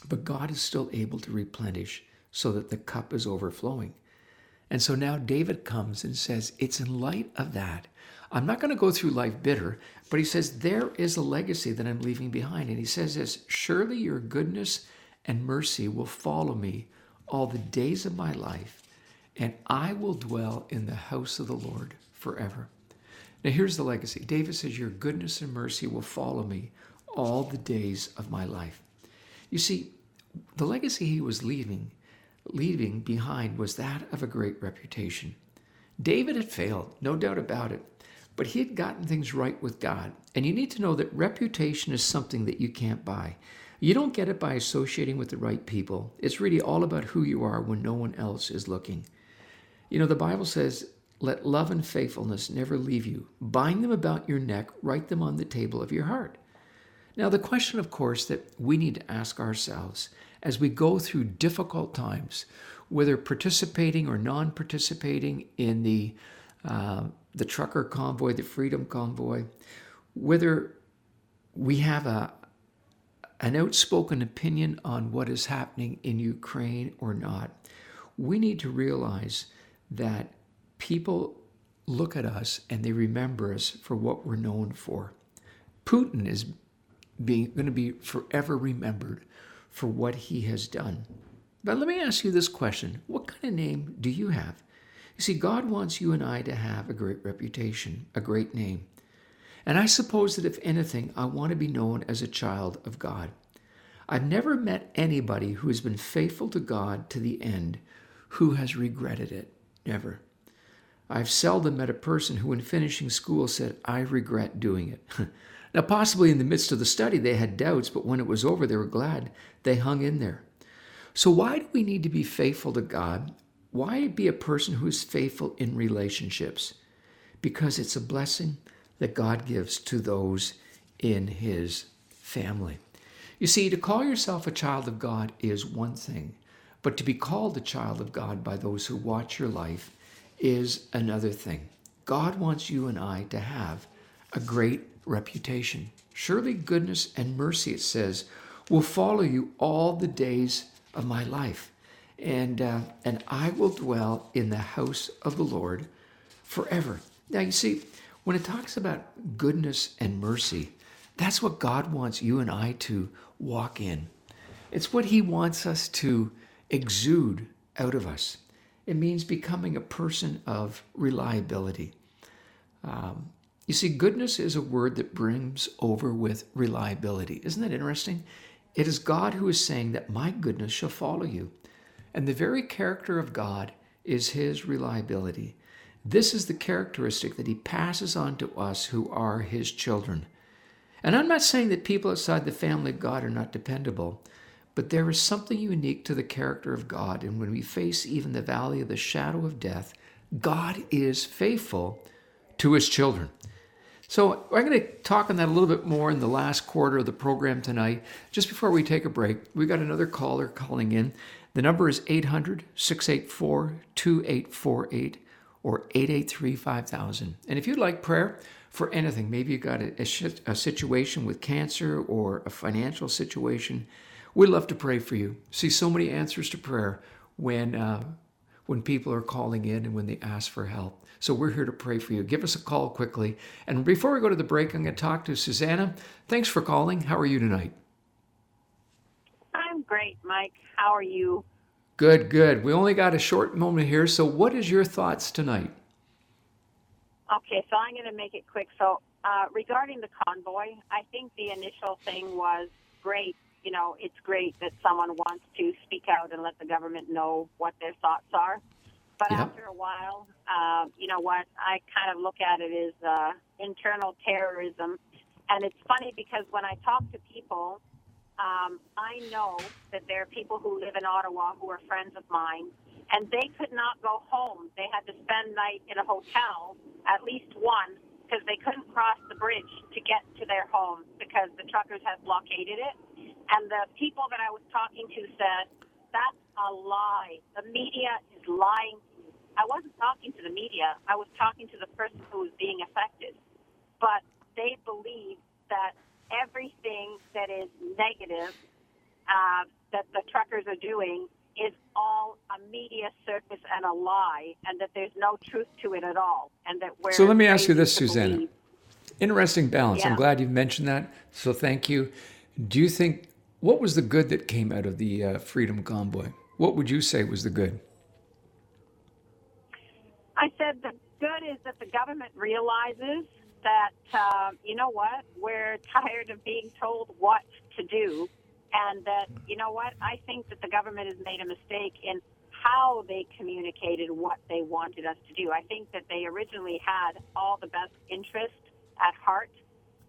But God is still able to replenish so that the cup is overflowing. And so now David comes and says, It's in light of that. I'm not going to go through life bitter, but he says, There is a legacy that I'm leaving behind. And he says this Surely your goodness and mercy will follow me all the days of my life, and I will dwell in the house of the Lord forever. Now, here's the legacy David says, Your goodness and mercy will follow me all the days of my life. You see, the legacy he was leaving, leaving behind was that of a great reputation. David had failed, no doubt about it, but he had gotten things right with God. And you need to know that reputation is something that you can't buy. You don't get it by associating with the right people. It's really all about who you are when no one else is looking. You know, the Bible says, let love and faithfulness never leave you. Bind them about your neck, write them on the table of your heart. Now, the question, of course, that we need to ask ourselves as we go through difficult times, whether participating or non participating in the, uh, the trucker convoy, the freedom convoy, whether we have a, an outspoken opinion on what is happening in Ukraine or not, we need to realize that people look at us and they remember us for what we're known for. Putin is being, going to be forever remembered for what he has done. But let me ask you this question What kind of name do you have? You see, God wants you and I to have a great reputation, a great name. And I suppose that if anything, I want to be known as a child of God. I've never met anybody who has been faithful to God to the end who has regretted it. Never. I've seldom met a person who, in finishing school, said, I regret doing it. now, possibly in the midst of the study, they had doubts, but when it was over, they were glad they hung in there. So, why do we need to be faithful to God? Why be a person who is faithful in relationships? Because it's a blessing that God gives to those in his family. You see, to call yourself a child of God is one thing, but to be called a child of God by those who watch your life is another thing. God wants you and I to have a great reputation. Surely goodness and mercy, it says, will follow you all the days of my life. And, uh, and I will dwell in the house of the Lord forever. Now, you see, when it talks about goodness and mercy, that's what God wants you and I to walk in. It's what He wants us to exude out of us. It means becoming a person of reliability. Um, you see, goodness is a word that brims over with reliability. Isn't that interesting? It is God who is saying that my goodness shall follow you. And the very character of God is his reliability. This is the characteristic that he passes on to us who are his children. And I'm not saying that people outside the family of God are not dependable, but there is something unique to the character of God. And when we face even the valley of the shadow of death, God is faithful to his children. So I'm going to talk on that a little bit more in the last quarter of the program tonight. Just before we take a break, we got another caller calling in. The number is 800 684 2848 or 883 5000. And if you'd like prayer for anything, maybe you've got a, a, a, situation with cancer or a financial situation, we'd love to pray for you. See so many answers to prayer when, uh, when people are calling in and when they ask for help. So we're here to pray for you. Give us a call quickly. And before we go to the break, I'm going to talk to Susanna. Thanks for calling. How are you tonight? I'm great, Mike. How are you? Good, good. We only got a short moment here, so what is your thoughts tonight? Okay, so I'm going to make it quick. So, uh, regarding the convoy, I think the initial thing was great. You know, it's great that someone wants to speak out and let the government know what their thoughts are. But Yep. after a while, uh, you know what? I kind of look at it as uh, internal terrorism. And it's funny because when I talk to people, um, I know that there are people who live in Ottawa who are friends of mine, and they could not go home. They had to spend night in a hotel, at least one, because they couldn't cross the bridge to get to their home because the truckers had blockaded it. And the people that I was talking to said, that's a lie. The media is lying to you. I wasn't talking to the media. I was talking to the person who was being affected. But they believe that everything that is negative uh, that the truckers are doing is all a media circus and a lie, and that there's no truth to it at all. And that we're So let me ask you this, Susanna. believe- Interesting balance. I'm glad you've mentioned that. So thank you. Do you think what was the good that came out of the uh, Freedom Convoy? What would you say was the good? I said the good is that the government realizes that uh, you know what we're tired of being told what to do, and that you know what I think that the government has made a mistake in how they communicated what they wanted us to do. I think that they originally had all the best interest at heart,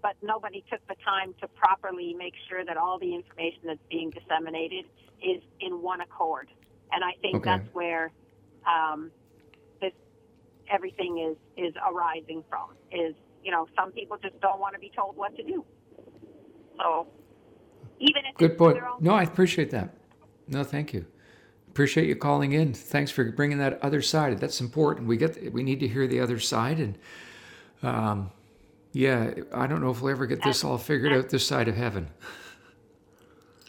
but nobody took the time to properly make sure that all the information that's being disseminated is in one accord. And I think Okay. that's where um, this everything is is arising from. Is you know some people just don't want to be told what to do. So even if Good point. No, I appreciate that. No, thank you. Appreciate you calling in. Thanks for bringing that other side. That's important. We get we need to hear the other side, and um, yeah, I don't know if we'll ever get this all figured out this side of heaven.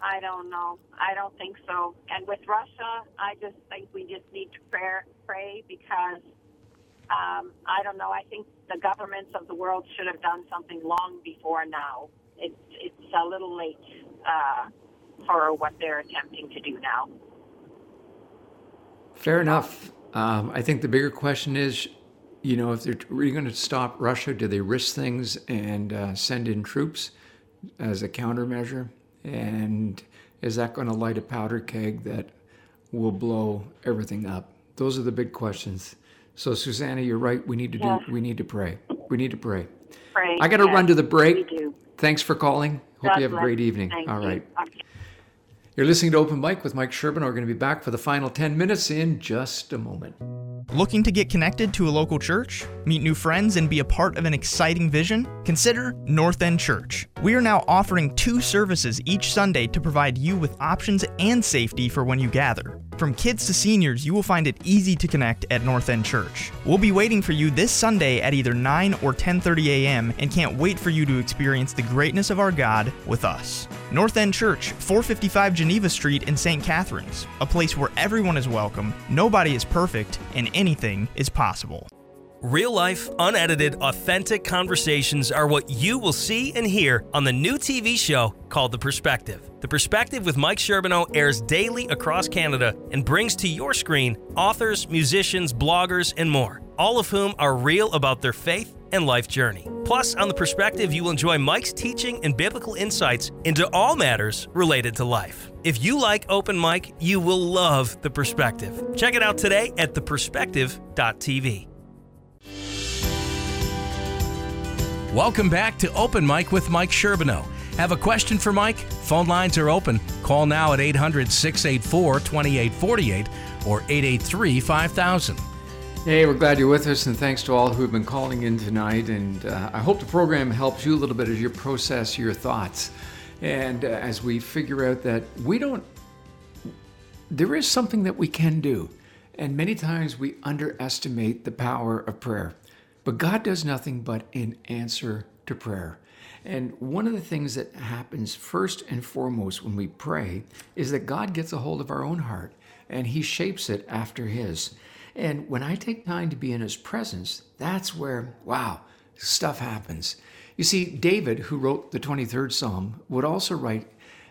I don't know. I don't think so. And with Russia, I just think we just need to pray, pray because um, I don't know. I think the governments of the world should have done something long before now. It's it's a little late uh, for what they're attempting to do now. Fair enough. Um, I think the bigger question is, you know, if they're really going to stop Russia, do they risk things and uh, send in troops as a countermeasure? And is that going to light a powder keg that will blow everything up? Those are the big questions. So, Susanna, you're right. We need to do. We need to pray. We need to pray. Pray. I got to run to the break. Thanks for calling. Hope God you have a great evening. Thank All You. You're listening to Open Mic with Mike Sherbino. We're going to be back for the final 10 minutes in just a moment. Looking to get connected to a local church, meet new friends, and be a part of an exciting vision? Consider North End Church. We are now offering two services each Sunday to provide you with options and safety for when you gather. From kids to seniors, you will find it easy to connect at North End Church. We'll be waiting for you this Sunday at either 9 or 10:30 a.m. and can't wait for you to experience the greatness of our God with us. North End Church, 455 Geneva Street in St. Catharines, a place where everyone is welcome, nobody is perfect, and anything is possible. Real life, unedited, authentic conversations are what you will see and hear on the new TV show called The Perspective. The Perspective with Mike Sherbino airs daily across Canada and brings to your screen authors, musicians, bloggers, and more, all of whom are real about their faith and life journey. Plus, on The Perspective, you will enjoy Mike's teaching and biblical insights into all matters related to life. If you like open mic, you will love The Perspective. Check it out today at theperspective.tv. Welcome back to Open Mic with Mike Sherbino. Have a question for Mike? Phone lines are open. Call now at 800 684 2848 or 883 5000. Hey, we're glad you're with us, and thanks to all who have been calling in tonight. And uh, I hope the program helps you a little bit as you process your thoughts. And uh, as we figure out that we don't, there is something that we can do. And many times we underestimate the power of prayer. But God does nothing but in answer to prayer. And one of the things that happens first and foremost when we pray is that God gets a hold of our own heart and He shapes it after His. And when I take time to be in His presence, that's where, wow, stuff happens. You see, David, who wrote the 23rd Psalm, would also write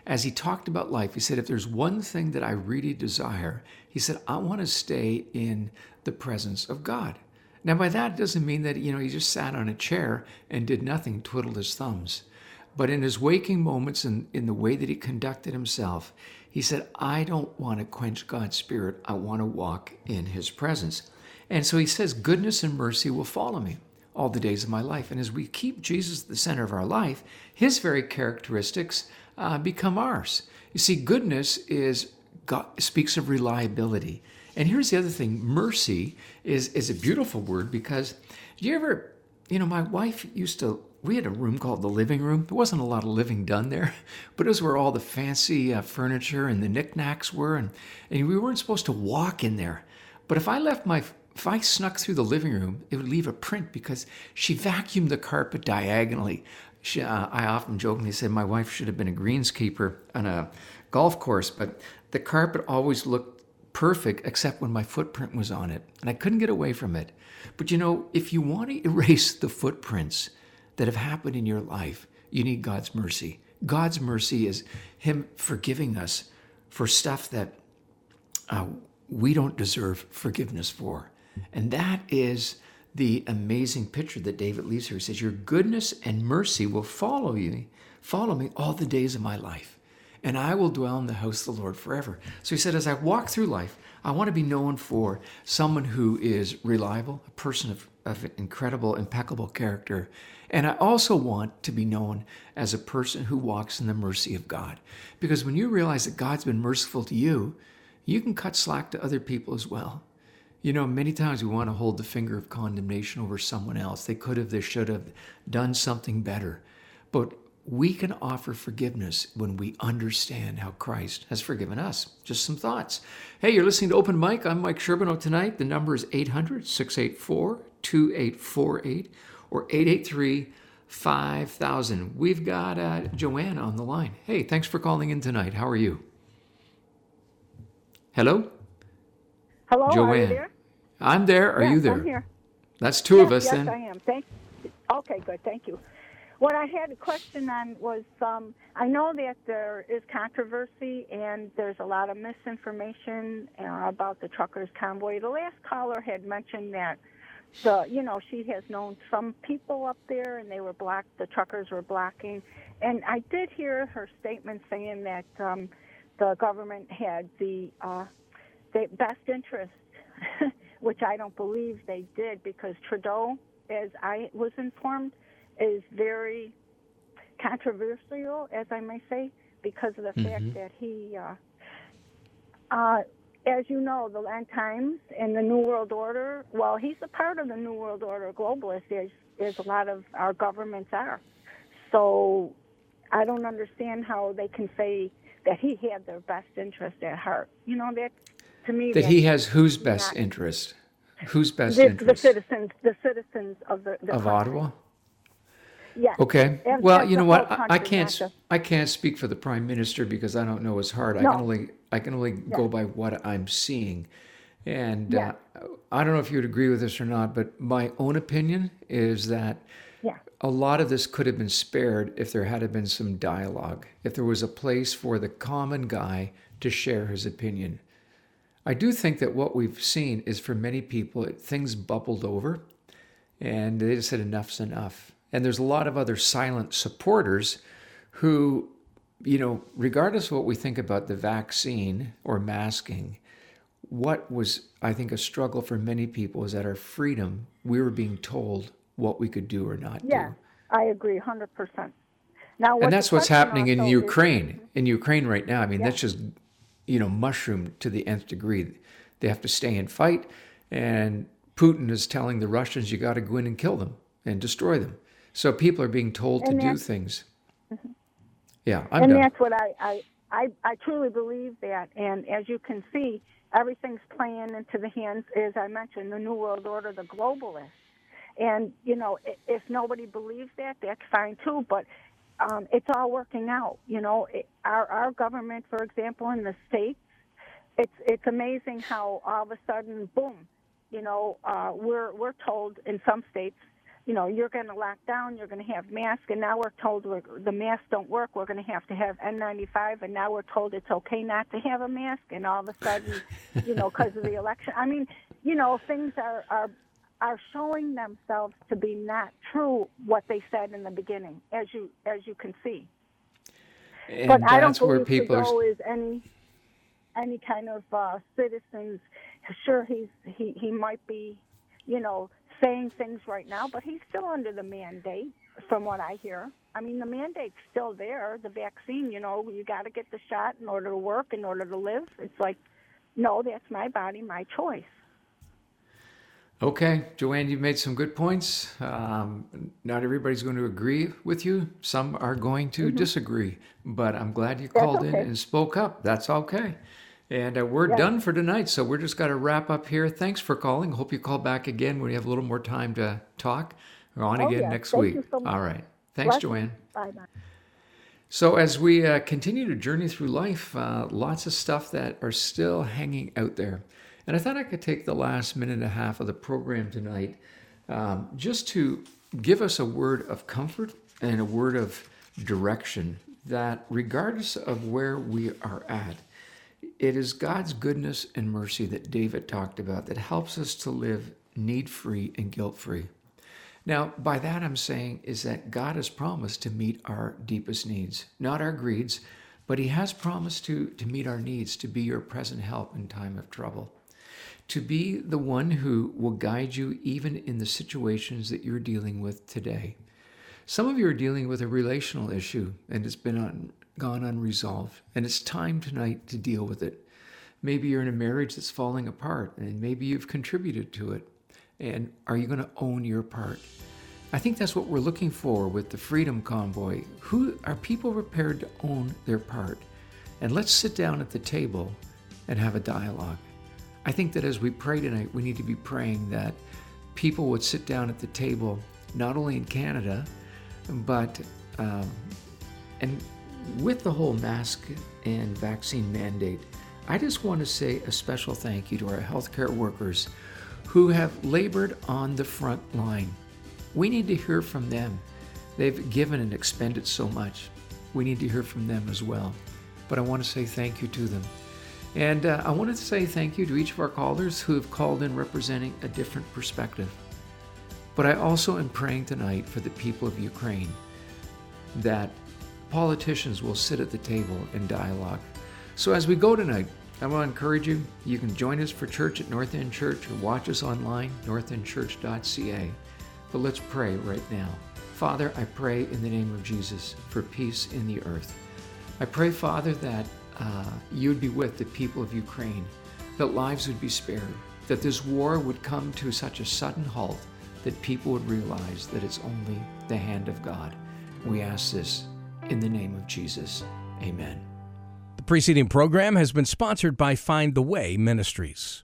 as he talked about life, he said, if there's one thing that I really desire, he said, I want to stay in the presence of God. Now, by that, doesn't mean that, you know, he just sat on a chair and did nothing, twiddled his thumbs. But in his waking moments and in the way that he conducted himself, he said, I don't want to quench God's spirit. I want to walk in his presence. And so he says, goodness and mercy will follow me all the days of my life. And as we keep Jesus at the center of our life, his very characteristics uh, become ours. You see, goodness is God, speaks of reliability. And here's the other thing mercy is, is a beautiful word because do you ever, you know, my wife used to, we had a room called the living room. There wasn't a lot of living done there, but it was where all the fancy uh, furniture and the knickknacks were. And, and we weren't supposed to walk in there. But if I left my if I snuck through the living room, it would leave a print because she vacuumed the carpet diagonally. She, uh, I often jokingly said my wife should have been a greenskeeper on a golf course, but the carpet always looked perfect except when my footprint was on it, and I couldn't get away from it. But you know, if you want to erase the footprints that have happened in your life, you need God's mercy. God's mercy is Him forgiving us for stuff that uh, we don't deserve forgiveness for. And that is the amazing picture that David leaves here. He says, Your goodness and mercy will follow you, follow me all the days of my life and I will dwell in the house of the Lord forever. So he said, as I walk through life, I want to be known for someone who is reliable, a person of, of incredible, impeccable character. And I also want to be known as a person who walks in the mercy of God. Because when you realize that God's been merciful to you, you can cut slack to other people as well. You know, many times we want to hold the finger of condemnation over someone else. They could have, they should have done something better. But we can offer forgiveness when we understand how Christ has forgiven us. Just some thoughts. Hey, you're listening to Open Mic. I'm Mike Sherbino tonight. The number is 800 684 2848 or 883 5000. We've got uh, Joanne on the line. Hey, thanks for calling in tonight. How are you? Hello? Hello, Joanne. there? I'm there. Are yes, you there? I'm here. That's two yes, of us yes, then. I am. Thank. Okay, good. Thank you. What I had a question on was um, I know that there is controversy and there's a lot of misinformation uh, about the truckers convoy. The last caller had mentioned that the you know she has known some people up there and they were blocked. The truckers were blocking, and I did hear her statement saying that um, the government had the uh, the best interest, which I don't believe they did because Trudeau, as I was informed is very controversial, as I may say, because of the mm-hmm. fact that he, uh, uh, as you know, the Land Times and the New World Order, well, he's a part of the New World Order globalist, as, as a lot of our governments are. So I don't understand how they can say that he had their best interest at heart. You know, that to me. That he has whose best not, interest? Whose best the, interest? The citizens, the citizens of the, the of country. Ottawa. Yes. Okay. And well, you know what? I, can't. I can't speak for the prime minister because I don't know his heart. I can only. I can only Yeah. go by what I'm seeing, and Yeah. uh, I don't know if you would agree with this or not. But my own opinion is that Yeah. a lot of this could have been spared if there had been some dialogue. If there was a place for the common guy to share his opinion. I do think that what we've seen is for many people, it, things bubbled over and they just said enough's enough. And there's a lot of other silent supporters who, you know, regardless of what we think about the vaccine or masking, what was, I think, a struggle for many people is that our freedom, we were being told what we could do or not Yeah, do. I agree, hundred percent. Now, what And that's what's happening in also is- Ukraine. In Ukraine right now, I mean, Yeah. that's just, you know, mushroomed to the nth degree. They have to stay and fight, and Putin is telling the Russians, you got to go in and kill them and destroy them. So people are being told And to do things. Yeah, I'm and done. that's what I, I, I, I truly believe that. And as you can see, everything's playing into the hands, as I mentioned, the New World Order, the globalists. And, you know, if nobody believes that, that's fine too. But um, it's all working out. You know, it, our, our government, for example, in the States, it's, it's amazing how all of a sudden, boom, you know, uh, we're, we're told in some states you know, you're going to lock down, you're going to have masks, and now we're told we're, the masks don't work. We're going to have to have N95, and now we're told it's okay not to have a mask, and all of a sudden, you know, because of the election. I mean, you know, things are are are showing themselves to be not true what they said in the beginning, as you as you can see. And but I don't believe people Trudeau is any any kind of uh, citizens. Sure, he's he he might be, you know, saying things right now, but he's still under the mandate, from what I hear. I mean, the mandate's still there. The vaccine, you know, you got to get the shot in order to work, in order to live. It's like, no, that's my body, my choice. Okay, Joanne, you've made some good points. Um, not everybody's going to agree with you. Some are going to disagree, but I'm glad you Mm-hmm. That's called in and spoke up. That's okay. And uh, we're Yeah. done for tonight, so we're just got to wrap up here. Thanks for calling. Hope you call back again when you have a little more time to talk. We're on Oh, again yeah. next Thank week. so. All right. Thanks, Bless. Joanne. Bye bye. So, as we uh, continue to journey through life, uh, lots of stuff that are still hanging out there. And I thought I could take the last minute and a half of the program tonight um, just to give us a word of comfort and a word of direction that, regardless of where we are at, it is God's goodness and mercy that David talked about that helps us to live need free and guilt free. Now, by that I'm saying is that God has promised to meet our deepest needs, not our greeds, but He has promised to, to meet our needs, to be your present help in time of trouble, to be the one who will guide you even in the situations that you're dealing with today. Some of you are dealing with a relational issue and it's been un, gone unresolved, and it's time tonight to deal with it. Maybe you're in a marriage that's falling apart, and maybe you've contributed to it. And are you going to own your part? I think that's what we're looking for with the Freedom Convoy. Who are people prepared to own their part? And let's sit down at the table and have a dialogue. I think that as we pray tonight, we need to be praying that people would sit down at the table, not only in Canada, but um, and with the whole mask and vaccine mandate, I just want to say a special thank you to our healthcare workers who have labored on the front line. We need to hear from them. They've given and expended so much. We need to hear from them as well. But I want to say thank you to them. And uh, I wanted to say thank you to each of our callers who have called in representing a different perspective. But I also am praying tonight for the people of Ukraine that politicians will sit at the table and dialogue. So as we go tonight, I want to encourage you. You can join us for church at North End Church or watch us online, northendchurch.ca. But let's pray right now. Father, I pray in the name of Jesus for peace in the earth. I pray, Father, that uh, you would be with the people of Ukraine, that lives would be spared, that this war would come to such a sudden halt that people would realize that it's only the hand of God. We ask this in the name of Jesus. Amen. The preceding program has been sponsored by Find the Way Ministries.